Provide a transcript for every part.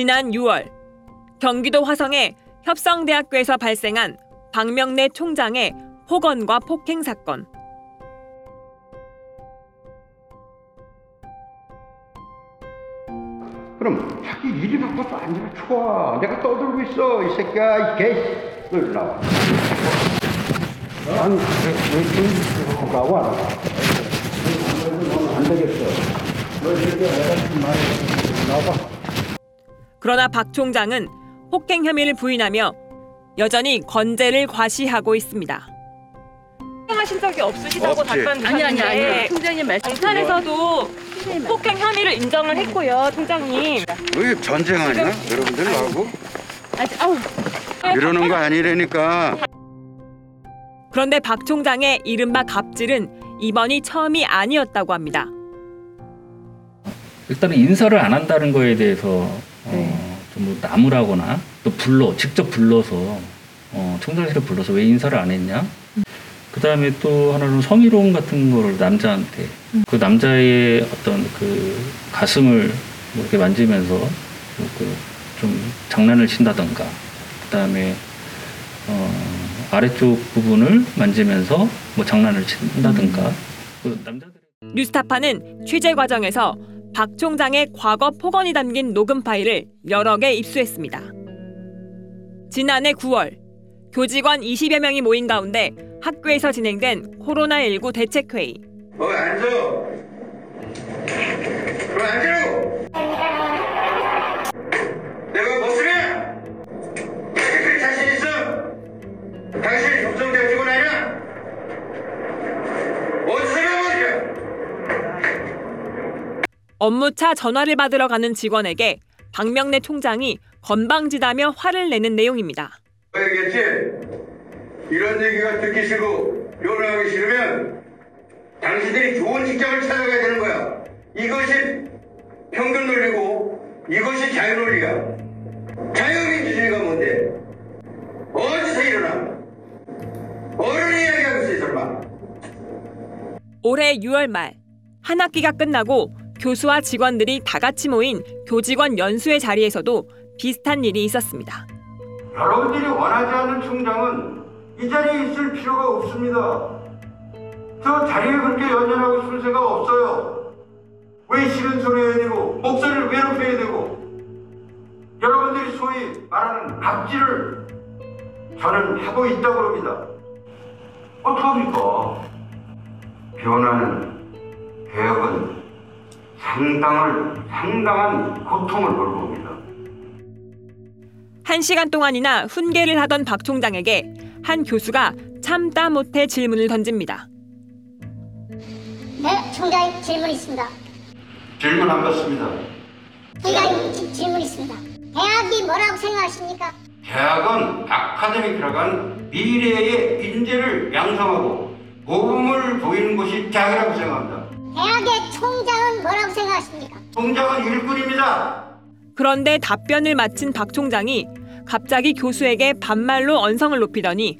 지난 6월 경기도 화성의 협성대학교에서 발생한 박명래 총장의 폭언과 폭행 사건. 그럼 자기 일이 바빠서 앉으면 좋아. 내가 떠들고 있어. 이 새끼야, 이 개. 너 나와. 아니, 왜, 왜, 나와, 나와. 안 되겠어. 너 이렇게 말해. 나와봐. 그러나 박 총장은 폭행 혐의를 부인하며 여전히 건재를 과시하고 있습니다. 폭행하신 적이 없으시다고 없지. 답변 아니 아니 아니 총장님 말씀 검찰에서도 폭행 혐의를 인정을 했고요, 총장님. 왜 전쟁 아니야? 여러분들 나하고? 아우 이러는 거 아니라니까. 그런데 박 총장의 이른바 갑질은 이번이 처음이 아니었다고 합니다. 일단은 인사를 안 한다는 거에 대해서 네. 어, 좀뭐 나무라거나 또 불러 직접 불러서 어, 총장실에 불러서 왜 인사를 안 했냐? 그 다음에 또 하나는 성희롱 같은 거를 남자한테 그 남자의 어떤 그 가슴을 뭐 이렇게 만지면서 뭐그좀 장난을 친다던가 그 다음에 어, 아래쪽 부분을 만지면서 뭐 장난을 친다던가. 그 남자들 뉴스타파는 취재 과정에서 박 총장의 과거 폭언이 담긴 녹음 파일을 여러 개 입수했습니다. 지난해 9월 교직원 20여 명이 모인 가운데 학교에서 진행된 코로나19 대책회의. 어, 앉아. 당신 협성대 직원 아니야? 어디서 배워보냐? 업무차 전화를 받으러 가는 직원에게 박명래 총장이 건방지다며 화를 내는 내용입니다. 알겠지? 이런 얘기가 듣기 싫고 변호하기 싫으면 당신들이 좋은 직장을 찾아가야 되는 거야. 이것이 평균 논리고 이것이 자유 논리야. 자유민주주의가 뭔데? 어디서 일어나? 어른이 이야기하고 있어, 이 설마. 올해 6월 말 한 학기가 끝나고 교수와 직원들이 다 같이 모인 교직원 연수회 자리에서도 비슷한 일이 있었습니다. 여러분들이 원하지 않는 총장은 이 자리에 있을 필요가 없습니다. 저 자리에 그렇게 연연하고 싶을 생각 없어요. 왜 싫은 소리 해야 되고 목소리를 왜 높여야 되고 여러분들이 소위 말하는 갑질을 저는 하고 있다고 합니다. 어떡합니까? 변화는 개혁은 상당을 상당한 고통을 벌고 옵니다. 한 시간 동안이나 훈계를 하던 박 총장에게 한 교수가 참다 못해 질문을 던집니다. 네, 총장님 질문 있습니다. 질문 안 받습니다. 총장님 지- 질문 있습니다. 대학이 뭐라고 생각하십니까? 대학은 아카데믹이라고 한 미래의 인재를 양성하고 모범을 보이는 곳이 대학이라고 생각합니다. 대학의 총장은 뭐라고 생각하십니까? 통장은 일꾼입니다. 그런데 답변을 마친 박 총장이 갑자기 교수에게 반말로 언성을 높이더니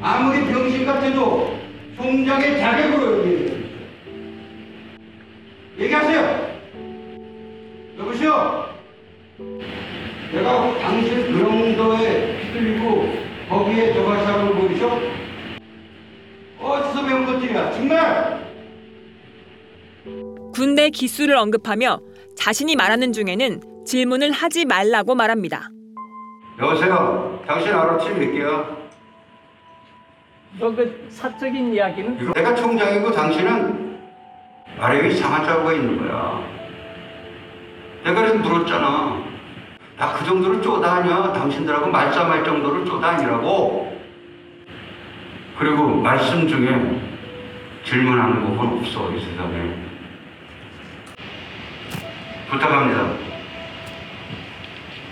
아무리 병신 같아도 총장의 자격으로 얘기해요. 얘기하세요. 여보세요. 내가 당신 그 정도에 휘둘리고 거기에 저가 사람을 보이죠? 어디서 배운 것들이야 정말 군대 기수를 언급하며 자신이 말하는 중에는 질문을 하지 말라고 말합니다. 여보세요? 당신 몇 개야? 너그 사적인 이야기는? 내가 총장이고 당신은 말에 이상한 자고가 있는 거야. 내가 그래서 물었잖아. 나 그 정도로 쪼다냐? 당신들하고 말싸움할 정도로 쪼다니라고. 그리고 말씀 중에 질문하는 법은 없어 이 세상에 부탁합니다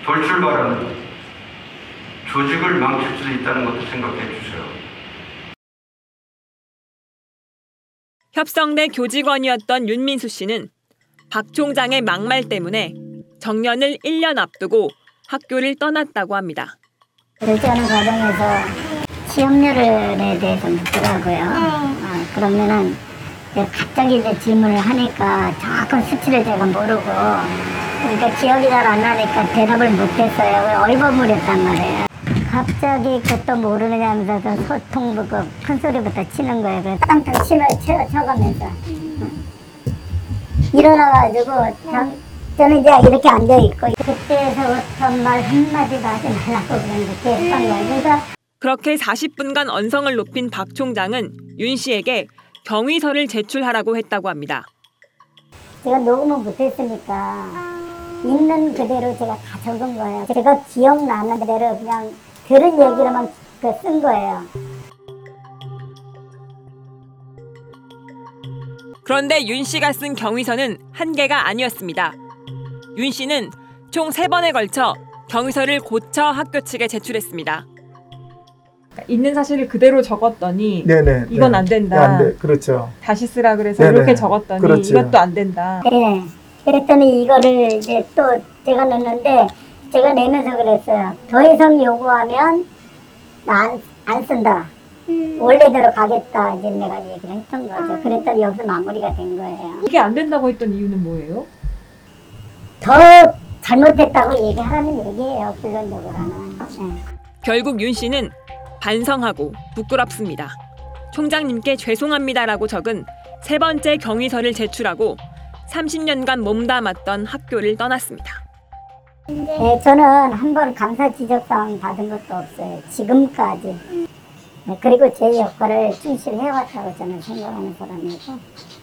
돌출발은 조직을 망칠 수 있다는 것도 생각해 주세요 협성대 교직원이었던 윤민수 씨는 박 총장의 막말 때문에 정년을 1년 앞두고 학교를 떠났다고 합니다. 결제하는 과정에서 시험료에 대해서 묻더라고요. 아, 그러면은 갑자기 이제 질문을 하니까 정확한 수치를 제가 모르고 그러니까 기억이 잘 안 나니까 대답을 못했어요. 얼버무렸단 말이에요. 갑자기 그것도 모르느냐면서 그 소통 그큰 소리부터 치는 거예요. 그래서 땅땅 침을 쳐, 쳐가면서 일어나가지고 장, 저는 이제 이렇게 앉아 있고 그때서부터 말 한마디도 하지 말라고 그런 게 했던 거예요. 그래서 그렇게 40분간 언성을 높인 박 총장은 윤 씨에게 경위서를 제출하라고 했다고 합니다. 제가 녹음을 못했으니까 있는 그대로 제가 다 적은 거예요. 제가 기억나는 대로 그냥 들은 얘기로만 그쓴 거예요. 그런데 윤 씨가 쓴 경위서는 한 개가 아니었습니다. 윤 씨는 총 세 번에 걸쳐 경위서를 고쳐 학교 측에 제출했습니다. 있는 사실을 그대로 적었더니 네네. 이건 네. 안 된다. 네, 안 돼. 그렇죠. 다시 쓰라 그래서 네네. 이렇게 적었더니 그렇지. 이것도 안 된다. 네. 그랬더니 이거를 이제 또 제가 냈는데 제가 내면서 그랬어요. 더 이상 요구하면 나안 쓴다. 원래대로 가겠다. 이제 내가 얘기를 했던 거죠. 그랬더니 여기서 마무리가 된 거예요. 이게 안 된다고 했던 이유는 뭐예요? 더 잘못했다고 얘기하라는 얘기예요. 결론적으로는. 네. 결국 윤 씨는 반성하고 부끄럽습니다. 총장님께 죄송합니다라고 적은 세 번째 경위서를 제출하고 30년간 몸담았던 학교를 떠났습니다. 네, 저는 한 번 감사 지적사항 받은 것도 없어요. 지금까지. 네, 그리고 제 역할을 충실히 해왔다고 저는 생각하는 사람이고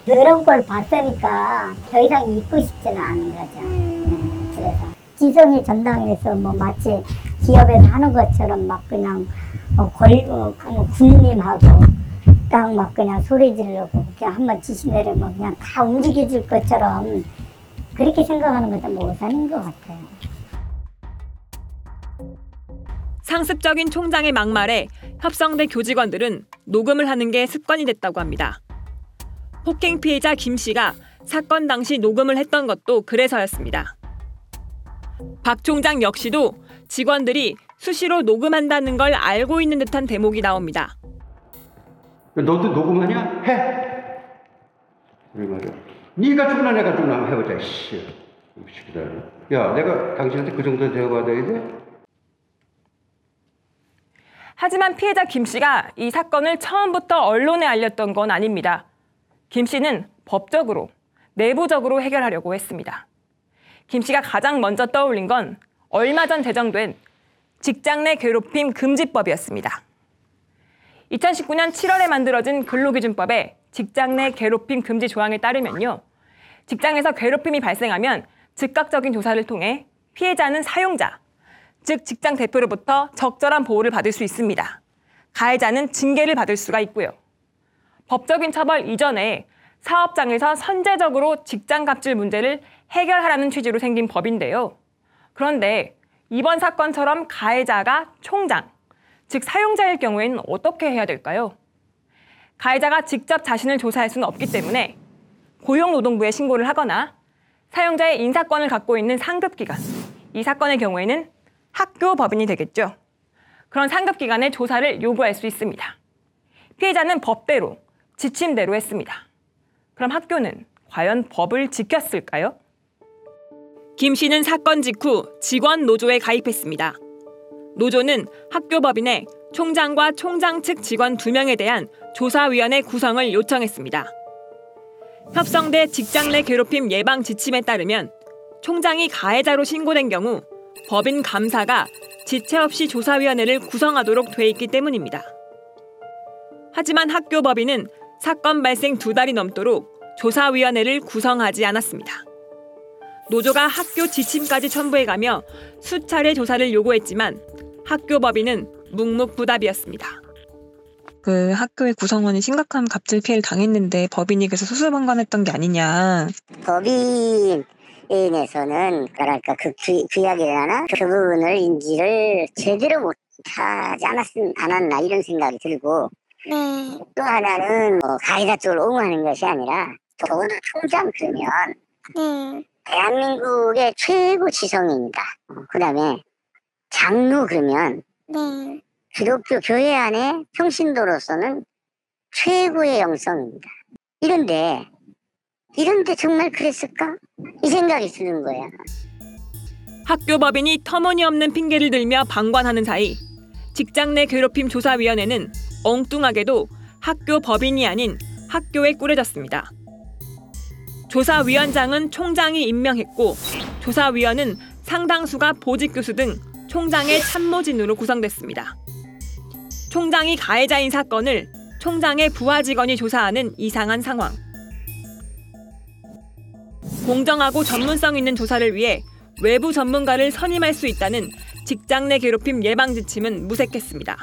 그런 걸 봤으니까 더 이상 잊고 싶지는 않은 거죠. 네, 그래서 지성이 전당에서 뭐 마치 기업에서 하는 것처럼 막 그냥 어, 걸, 어, 군림하고 딱 막 그냥 소리 지르고 그냥 한번 지시 내리면 그냥 다 움직여줄 것처럼 그렇게 생각하는 것도 못하는 것 같아요. 상습적인 총장의 막말에 협성대 교직원들은 녹음을 하는 게 습관이 됐다고 합니다. 폭행 피해자 김 씨가 사건 당시 녹음을 했던 것도 그래서였습니다. 박 총장 역시도 직원들이 수시로 녹음한다는 걸 알고 있는 듯한 대목이 나옵니다. 너도 녹음하냐? 해. 우리 말이야. 네가 죽나 내가 죽나 해보자. 씨. 이 새끼들. 야, 내가 당신한테 그 정도 대우받아야 돼? 하지만 피해자 김 씨가 이 사건을 처음부터 언론에 알렸던 건 아닙니다. 김 씨는 법적으로, 내부적으로 해결하려고 했습니다. 김 씨가 가장 먼저 떠올린 건 얼마 전 제정된 직장 내 괴롭힘 금지법이었습니다. 2019년 7월에 만들어진 근로기준법에 직장 내 괴롭힘 금지 조항에 따르면요. 직장에서 괴롭힘이 발생하면 즉각적인 조사를 통해 피해자는 사용자, 즉 직장 대표로부터 적절한 보호를 받을 수 있습니다. 가해자는 징계를 받을 수가 있고요. 법적인 처벌 이전에 사업장에서 선제적으로 직장 갑질 문제를 해결하라는 취지로 생긴 법인데요. 그런데 이번 사건처럼 가해자가 총장, 즉 사용자일 경우에는 어떻게 해야 될까요? 가해자가 직접 자신을 조사할 수는 없기 때문에 고용노동부에 신고를 하거나 사용자의 인사권을 갖고 있는 상급기관, 이 사건의 경우에는 학교 법인이 되겠죠. 그런 상급기관의 조사를 요구할 수 있습니다. 피해자는 법대로, 지침대로 했습니다. 그럼 학교는 과연 법을 지켰을까요? 김 씨는 사건 직후 직원 노조에 가입했습니다. 노조는 학교 법인에 총장과 총장 측 직원 2명에 대한 조사위원회 구성을 요청했습니다. 협성대 직장 내 괴롭힘 예방 지침에 따르면 총장이 가해자로 신고된 경우 법인 감사가 지체 없이 조사위원회를 구성하도록 돼 있기 때문입니다. 하지만 학교 법인은 사건 발생 두 달이 넘도록 조사위원회를 구성하지 않았습니다. 노조가 학교 지침까지 첨부해가며 수차례 조사를 요구했지만 학교 법인은 묵묵부답이었습니다. 그 학교의 구성원이 심각한 갑질 피해를 당했는데 법인이 그래서 수수방관했던 게 아니냐. 법인에서는 뭐랄까 그 규, 규약이라나 그 부분을 인지를 제대로 못하지 않았, 않았나 이런 생각이 들고 또 하나는 뭐 가해자 쪽을 옹호하는 것이 아니라 적어도 총장 그러면 대한민국의 최고 지성입니다. 그 다음에 장로 그러면 기독교 교회 안에 평신도로서는 최고의 영성입니다. 이런데 이런데 정말 그랬을까? 이 생각이 드는 거야. 학교 법인이 터무니없는 핑계를 들며 방관하는 사이 직장 내 괴롭힘 조사위원회는 엉뚱하게도 학교 법인이 아닌 학교에 꾸려졌습니다. 조사위원장은 총장이 임명했고 조사위원은 상당수가 보직 교수 등 총장의 참모진으로 구성됐습니다. 총장이 가해자인 사건을 총장의 부하 직원이 조사하는 이상한 상황. 공정하고 전문성 있는 조사를 위해 외부 전문가를 선임할 수 있다는 직장 내 괴롭힘 예방 지침은 무색했습니다.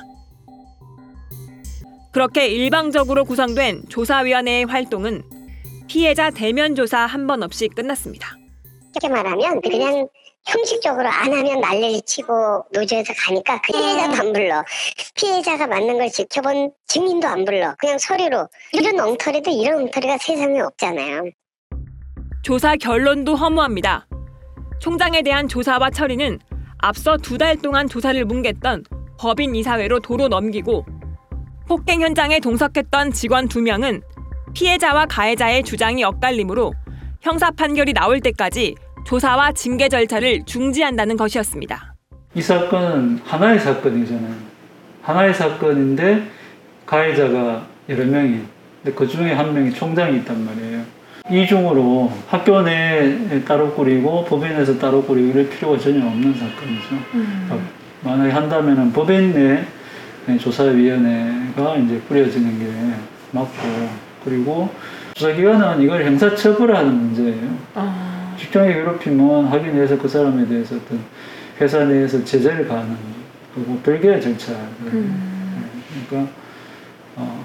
그렇게 일방적으로 구성된 조사위원회의 활동은 피해자 대면 조사 한 번 없이 끝났습니다. 쉽게 말하면 그냥 형식적으로 안 하면 난리를 치고 노조에서 가니까 그 피해자도 안 불러. 피해자가 맞는 걸 지켜본 증인도 안 불러. 그냥 서류로. 이런 엉터리도 이런 엉터리가 세상에 없잖아요. 조사 결론도 허무합니다. 총장에 대한 조사와 처리는 앞서 두 달 동안 조사를 뭉갰던 법인 이사회로 도로 넘기고 폭행 현장에 동석했던 직원 두 명은 피해자와 가해자의 주장이 엇갈리므로 형사 판결이 나올 때까지 조사와 징계 절차를 중지한다는 것이었습니다. 이 사건은 하나의 사건이잖아요. 하나의 사건인데 가해자가 여러 명이, 근데 그 중에 한 명이 총장이 있단 말이에요. 이중으로 학교 내에 따로 꾸리고 법인에서 따로 꾸리고 이럴 필요가 전혀 없는 사건이죠. 그러니까 만약에 한다면은 법인 내 조사위원회가 이제 꾸려지는 게 맞고 그리고 조사기관은 이걸 형사처벌하는 문제예요. 직장의 괴롭힘은 확인해서 그 사람에 대해서 어떤 회사 내에서 제재를 가하는 거고 별개의 절차예요. 그러니까 어,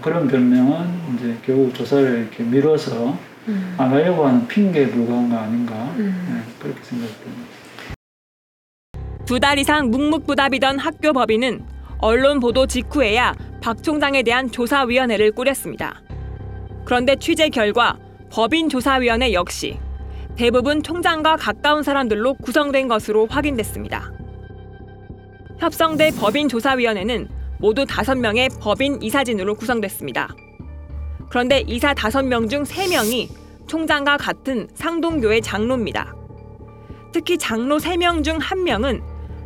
그런 변명은 이제 결국 조사를 이렇게 미뤄서 안 하려고 하는 핑계에 불과한 거 아닌가 네, 그렇게 생각됩니다. 두 달 이상 묵묵부답이던 학교 법인은 언론 보도 직후에야 박 총장에 대한 조사위원회를 꾸렸습니다. 그런데 취재 결과 법인 조사위원회 역시 대부분 총장과 가까운 사람들로 구성된 것으로 확인됐습니다. 협성대 법인 조사위원회는 모두 다섯 명의 법인 이사진으로 구성됐습니다. 그런데 이사 다섯 명중세 명이 총장과 같은 상동교회 장로입니다. 특히 장로 세명중한 명은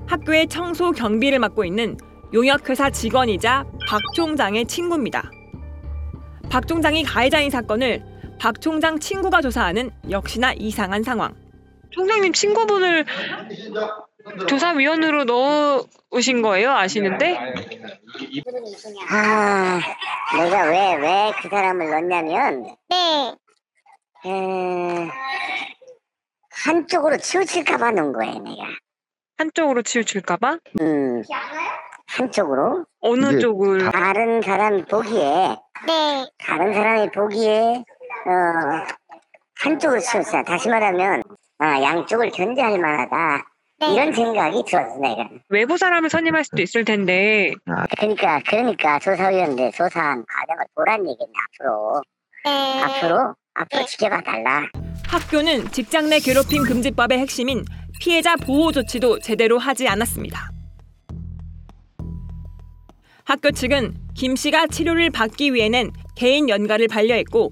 학교의 청소 경비를 맡고 있는 용역회사 직원이자 박 총장의 친구입니다. 박 총장이 가해자인 사건을 박 총장 친구가 조사하는 역시나 이상한 상황. 총장님 친구분을 조사위원으로 넣으신 거예요? 아시는데? 아, 내가 왜, 왜 그 사람을 넣냐면, 네. 에, 한쪽으로 치우칠까봐 넣은 거예요, 내가. 한쪽으로 치우칠까봐? 음, 한쪽으로. 어느 쪽을? 다른 사람 보기에, 네. 다른 사람이 보기에, 어, 한쪽을 치웠어. 다시 말하면, 아, 양쪽을 견제할 만하다. 이런 생각이 들었어, 내가. 외부 사람을 선임할 수도 있을 텐데 그러니까, 그러니까 조사위원회 조사한 과정을 보란 얘기네, 앞으로. 앞으로, 앞으로 지켜봐 달라. 학교는 직장 내 괴롭힘 금지법의 핵심인 피해자 보호 조치도 제대로 하지 않았습니다. 학교 측은 김 씨가 치료를 받기 위해는 개인 연가를 반려했고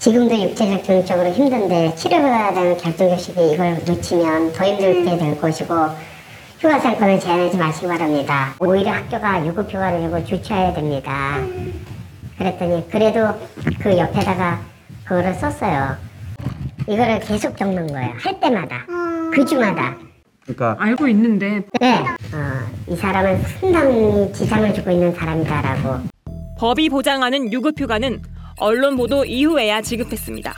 지금도 육체적 정적으로 힘든데 치료받아야 되는 결정교식이 이걸 놓치면 더 힘들게 될 것이고 휴가 살건을 제한하지 마시기 바랍니다. 오히려 학교가 유급 휴가를 이거 주최해야 됩니다. 그랬더니 그래도 그 옆에다가 그거를 썼어요. 이거를 계속 적는 거예요. 할 때마다 그 주마다. 그러니까 알고 있는데 네, 어, 이 사람은 상당히 지장을 주고 있는 사람이다라고 법이 보장하는 유급휴가는 언론 보도 이후에야 지급했습니다.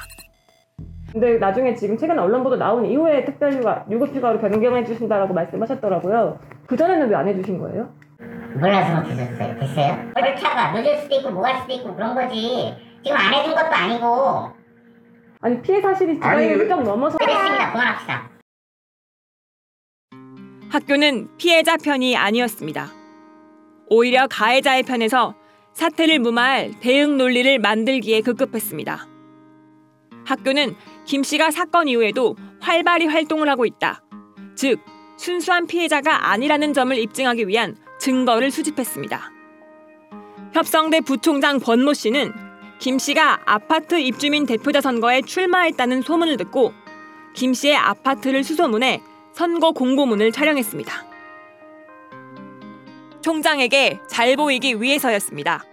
근데 나중에 지금 최근 언론 보도 나온 이후에 특별휴가 유급휴가로 변경해 주신다라고 말씀하셨더라고요. 그 전에는 왜 안 해주신 거예요? 몰라서 드셨어요. 됐어요? 차가 늦을 수도 있고 뭐 할 수도 있고 그런 거지. 지금 안 해준 것도 아니고 아니 피해 사실이 아니, 지방이 훌쩍 넘어서 됐습니다. 그만합시다. 학교는 피해자 편이 아니었습니다. 오히려 가해자의 편에서 사태를 무마할 대응 논리를 만들기에 급급했습니다. 학교는 김 씨가 사건 이후에도 활발히 활동을 하고 있다. 즉, 순수한 피해자가 아니라는 점을 입증하기 위한 증거를 수집했습니다. 협성대 부총장 권모 씨는 김 씨가 아파트 입주민 대표자 선거에 출마했다는 소문을 듣고 김 씨의 아파트를 수소문해 선거 공보문을 촬영했습니다. 총장에게 잘 보이기 위해서였습니다.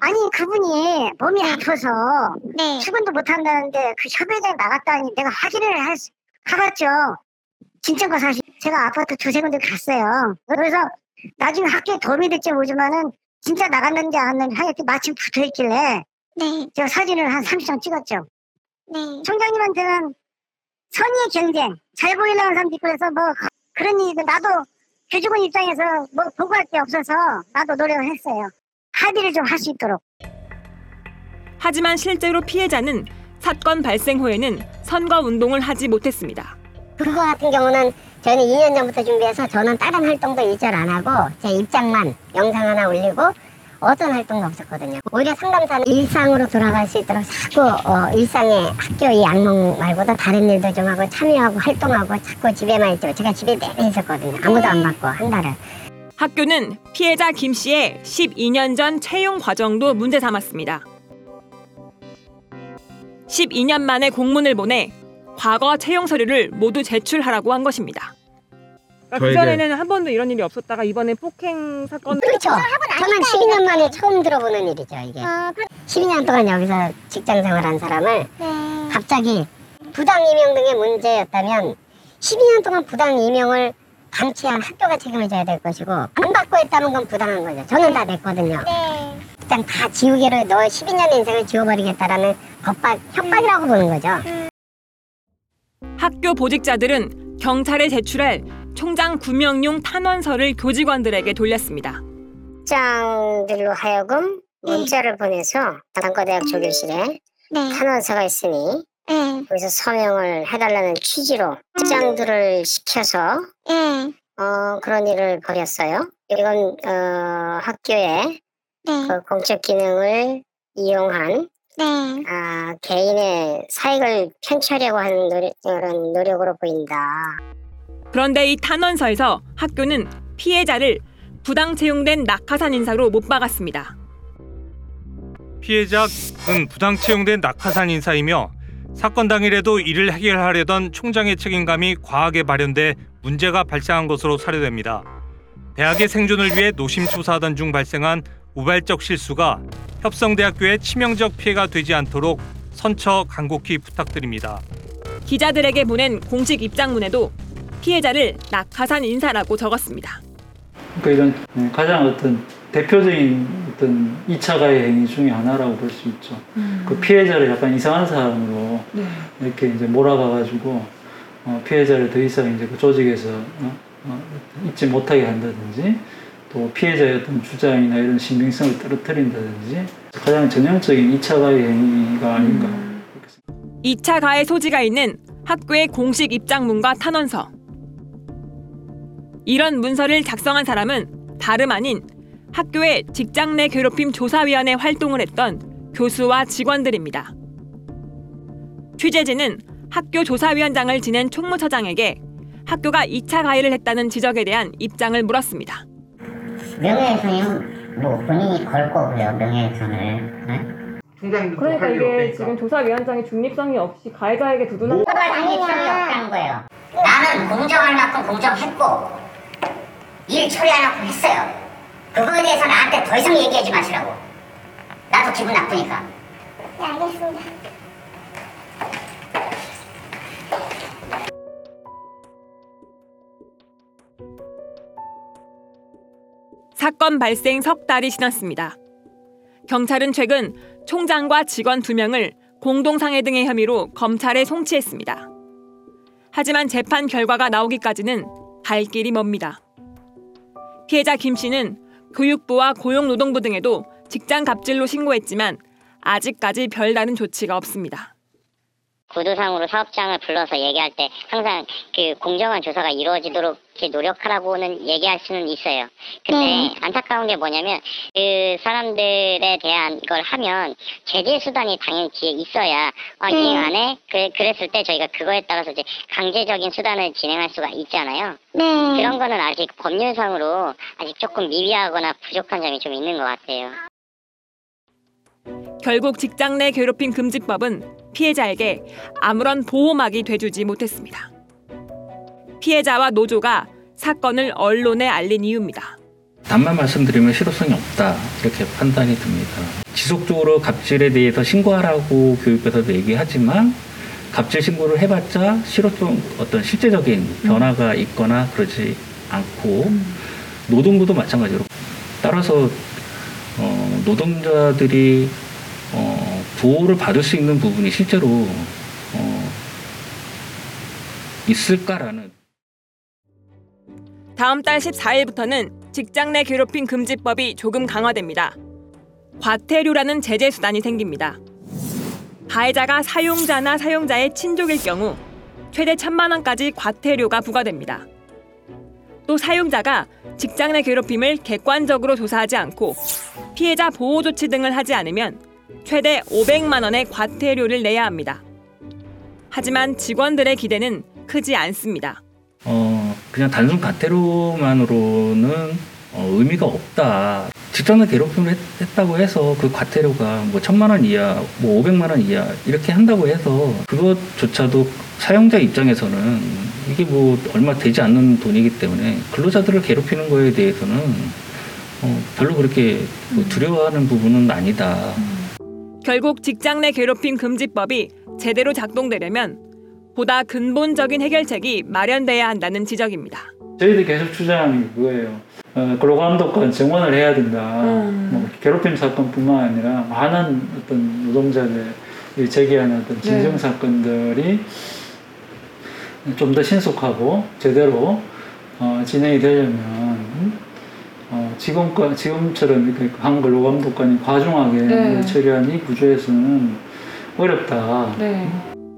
아니 그분이 몸이 아파서 출근도 못 한다는데 그 협의장에 나갔다니 내가 확인을 할 수- 가봤죠. 진짜가 사실 제가 아파트 두세 군데 갔어요. 그래서 나중에 학교에 도움이 될지 모르지만은 진짜 나갔는지 안 갔는지 하여튼 마침 붙어 있길래 제가 사진을 한 30장 찍었죠. 총장님한테는 선의의 경쟁, 잘 보이려는 있고 그래서 뭐 그런 일이 나도 교직원 입장에서 뭐 보고할 게 없어서 나도 노력을 했어요. 합의를 좀 할 수 있도록. 하지만 실제로 피해자는 사건 발생 후에는 선거 운동을 하지 못했습니다. 그거 같은 경우는 저희는 2년 전부터 준비해서 저는 다른 활동도 일절 안 하고 제 입장만 영상 하나 올리고 어떤 활동도 없었거든요. 오히려 상담사는 일상으로 돌아갈 수 있도록 자꾸 어, 일상의 학교 이 악몽 말고도 다른 일도 좀 하고 참여하고 활동하고 자꾸 집에만 있죠. 제가 집에 내내 있었거든요. 아무도 안 받고 한 달을. 학교는 피해자 김 씨의 12년 전 채용 과정도 문제 삼았습니다. 12년 만에 공문을 보내 과거 채용 서류를 모두 제출하라고 한 것입니다. 그러니까 그 전에는 한 번도 이런 일이 없었다가 이번에 폭행 사건 그렇죠. 저는 12년 만에 처음 들어보는 일이죠, 이게. 12년 동안 여기서 직장 생활한 사람을 갑자기 부당 임용 등의 문제였다면 12년 동안 부당 임용을 방치한 학교가 책임을 져야 될 것이고 안 받고 했다는 건 부당한 거죠. 저는 다 냈거든요. 그냥 다 지우개로 너 12년 인생을 지워버리겠다라는 겁박, 협박이라고 보는 거죠. 학교 보직자들은 경찰에 제출할 총장 구명용 탄원서를 교직원들에게 돌렸습니다. 직장들로 하여금 문자를 보내서 단과대학 조교실에 탄원서가 있으니 거기서 서명을 해달라는 취지로 직장들을 시켜서 어, 그런 일을 벌였어요. 이건 어, 학교의 그 공적 기능을 이용한 아, 개인의 사익을 편취하려고 하는 노력, 그런 노력으로 보인다. 그런데 이 탄원서에서 학교는 피해자를 부당 채용된 낙하산 인사로 못 박았습니다. 피해자는 부당 채용된 낙하산 인사이며 사건 당일에도 이를 해결하려던 총장의 책임감이 과하게 발현돼 문제가 발생한 것으로 사료됩니다. 대학의 생존을 위해 노심초사하던 중 발생한 우발적 실수가 협성대학교에 치명적 피해가 되지 않도록 선처 간곡히 부탁드립니다. 기자들에게 보낸 공식 입장문에도 피해자를 낙하산 인사라고 적었습니다. 그러니까 이런 가장 어떤 대표적인 어떤 2차 가해 행위 중에 하나라고 볼 수 있죠. 그 피해자를 약간 이상한 사람으로 이렇게 이제 몰아가가지고 어, 피해자를 더 이상 이제 그 조직에서 어, 어, 있지 못하게 한다든지 또 피해자의 어떤 주장이나 이런 신빙성을 떨어뜨린다든지 가장 전형적인 2차 가해 행위가 아닌가. 2차 가해 소지가 있는 학교의 공식 입장문과 탄원서. 이런 문서를 작성한 사람은 다름 아닌 학교의 직장 내 괴롭힘 조사위원회 활동을 했던 교수와 직원들입니다. 취재진은 학교 조사위원장을 지낸 총무처장에게 학교가 2차 가해를 했다는 지적에 대한 입장을 물었습니다. 명예훼손이면 뭐 본인이 걸 거고요, 명예훼손을. 총장님도 그러니까 할 일 이게 없으니까. 지금 조사위원장이 중립성이 없이 가해자에게 두둔한 당연히 필요이 없다는 거예요. 나는 공정할 만큼 공정했고 일 처리하려고 했어요. 그거에 대해서 나한테 더 이상 얘기하지 마시라고. 나도 기분 나쁘니까. 네, 알겠습니다. 사건 발생 석 달이 지났습니다. 경찰은 최근 총장과 직원 두 명을 공동상해 등의 혐의로 검찰에 송치했습니다. 하지만 재판 결과가 나오기까지는 갈 길이 멉니다. 피해자 김 씨는 교육부와 고용노동부 등에도 직장 갑질로 신고했지만 아직까지 별다른 조치가 없습니다. 구두상으로 사업장을 불러서 얘기할 때 항상 그 공정한 조사가 이루어지도록 이렇게 노력하라고는 얘기할 수는 있어요. 근데 안타까운 게 뭐냐면 그 사람들에 대한 걸 하면 제재 수단이 당연히 뒤에 있어야 아, 이행 안 해? 그, 그랬을 때 저희가 그거에 따라서 이제 강제적인 수단을 진행할 수가 있잖아요. 그런 거는 아직 법률상으로 아직 조금 미비하거나 부족한 점이 좀 있는 것 같아요. 결국 직장 내 괴롭힘 금지법은 피해자에게 아무런 보호막이 돼주지 못했습니다. 피해자와 노조가 사건을 언론에 알린 이유입니다. 단만 말씀드리면 실효성이 없다 이렇게 판단이 듭니다. 지속적으로 갑질에 대해서 신고하라고 교육부에서도 얘기하지만 갑질 신고를 해봤자 실효성 어떤 실제적인 변화가 있거나 그러지 않고 노동부도 마찬가지로 따라서 어, 노동자들이 어, 보호를 받을 수 있는 부분이 실제로 어, 있을까라는 다음 달 14일부터는 직장 내 괴롭힘 금지법이 조금 강화됩니다. 과태료라는 제재 수단이 생깁니다. 가해자가 사용자나 사용자의 친족일 경우 최대 천만 원까지 과태료가 부과됩니다. 또 사용자가 직장 내 괴롭힘을 객관적으로 조사하지 않고 피해자 보호 조치 등을 하지 않으면 최대 500만 원의 과태료를 내야 합니다. 하지만 직원들의 기대는 크지 않습니다. 어, 그냥 단순 과태료만으로는 어, 의미가 없다. 직장 내 괴롭힘을 했, 다고 해서 그 과태료가 뭐 천만 원 이하, 뭐 오백만 원 이하 이렇게 한다고 해서 그것조차도 사용자 입장에서는 이게 뭐 얼마 되지 않는 돈이기 때문에 근로자들을 괴롭히는 거에 대해서는 어, 별로 그렇게 뭐 두려워하는 부분은 아니다. 결국 직장 내 괴롭힘 금지법이 제대로 작동되려면 보다 근본적인 해결책이 마련돼야 한다는 지적입니다. 저희들이 계속 주장하는 게 그거예요. 어, 근로감독관 정원을 해야 된다. 뭐 괴롭힘 사건뿐만 아니라 많은 어떤 노동자들이 제기하는 어떤 진정 사건들이 좀 더 신속하고 제대로 어, 진행이 되려면 어, 지금과 지금처럼 이렇게 한 근로감독관이 과중하게 네. 처리한 이 구조에서는 어렵다. 네.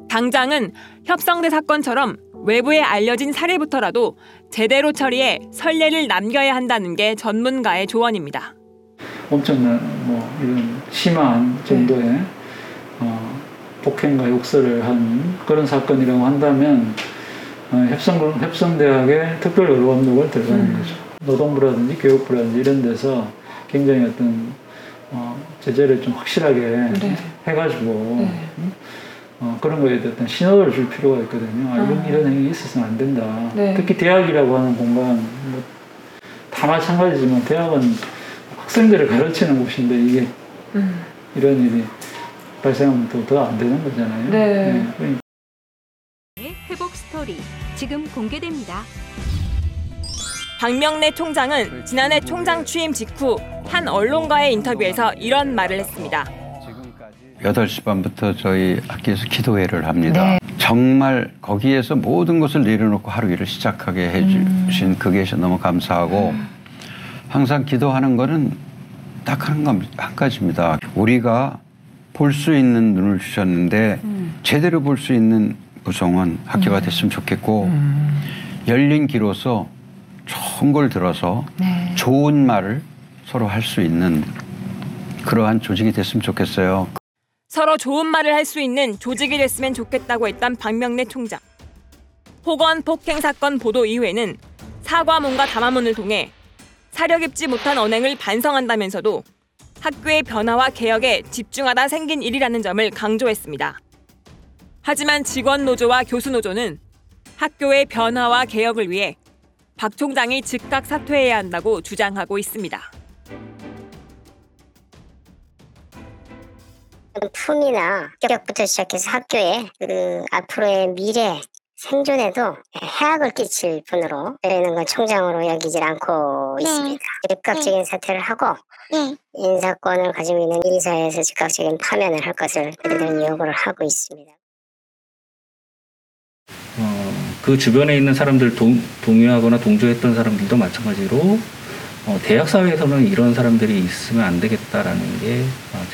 당장은 협성대 사건처럼 외부에 알려진 사례부터라도 제대로 처리해 선례를 남겨야 한다는 게 전문가의 조언입니다. 엄청난 뭐 이런 심한 정도의 어, 폭행과 욕설을 한 그런 사건이라고 한다면 어, 협성 협성대학의 특별 의료 감독을 들어가는 거죠. 노동부라든지 교육부라든지 이런 데서 굉장히 어떤 어, 제재를 좀 확실하게 네. 해가지고 네. 음? 어, 그런 거에 대한 어떤 신호를 줄 필요가 있거든요. 아, 이런, 아. 이런 행위 있어서는 안 된다. 네. 특히 대학이라고 하는 공간, 뭐, 다 마찬가지지만 대학은 학생들을 가르치는 곳인데 이게 음. 이런 일이 발생하면 또 더 안 되는 거잖아요. 네. 그러니까 회복 스토리 지금 공개됩니다. 박명래 총장은 지난해 총장 취임 직후 한 언론과의 인터뷰에서 이런 말을 했습니다. 8시 반부터 저희 학교에서 기도회를 합니다. 정말 거기에서 모든 것을 내려놓고 하루 일을 시작하게 해주신 그게 너무 감사하고 항상 기도하는 거는 딱한한 가지입니다. 우리가 볼 수 있는 눈을 주셨는데 제대로 볼 수 있는 구성원 학교가 됐으면 좋겠고 열린 귀로서 걸 들어서 좋은 말을 서로 할 수 있는 그러한 조직이 됐으면 좋겠어요. 서로 좋은 말을 할 수 있는 조직이 됐으면 좋겠다고 했던 박명래 총장. 폭언 폭행 사건 보도 이후에는 사과문과 담화문을 통해 사려 깊지 못한 언행을 반성한다면서도 학교의 변화와 개혁에 집중하다 생긴 일이라는 점을 강조했습니다. 하지만 직원 노조와 교수 노조는 학교의 변화와 개혁을 위해 박 총장이 즉각 사퇴해야 한다고 주장하고 있습니다. 품이나 합격부터 시작해서 학교의 그 앞으로의 미래 생존에도 해악을 끼칠 분으로 되는 건 총장으로 여기질 않고 있습니다. 즉각적인 사퇴를 하고 인사권을 가지고 있는 이사회에서 즉각적인 파면을 할 것을 저희들은 요구를 하고 있습니다. 어, 그 주변에 있는 사람들 동, 동요하거나 동조했던 사람들도 마찬가지로 어, 대학 사회에서는 이런 사람들이 있으면 안 되겠다라는 게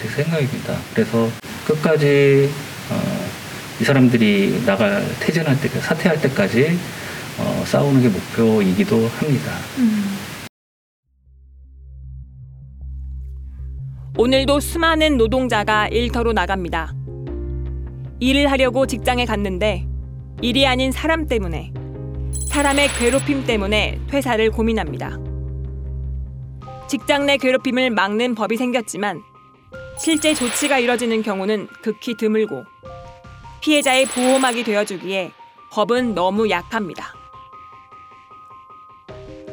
제 생각입니다. 그래서 끝까지 어, 이 사람들이 나갈 퇴진할 때 사퇴할 때까지 어, 싸우는 게 목표이기도 합니다. 오늘도 수많은 노동자가 일터로 나갑니다. 일을 하려고 직장에 갔는데 일이 아닌 사람 때문에 사람의 괴롭힘 때문에 퇴사를 고민합니다. 직장 내 괴롭힘을 막는 법이 생겼지만 실제 조치가 이뤄지는 경우는 극히 드물고 피해자의 보호막이 되어주기에 법은 너무 약합니다.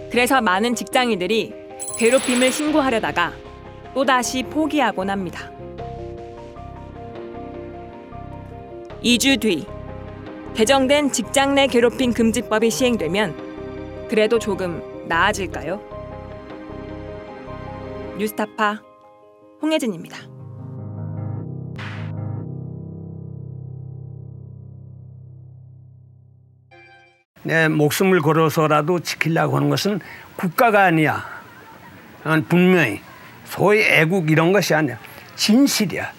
그래서 많은 직장인들이 괴롭힘을 신고하려다가 또다시 포기하곤 합니다. 2주 뒤 개정된 직장 내 괴롭힘 금지법이 시행되면 그래도 조금 나아질까요? 뉴스타파 홍혜진입니다. 내 목숨을 걸어서라도 지키려고 하는 것은 국가가 아니야. 분명히 소위 애국 이런 것이 아니야. 진실이야.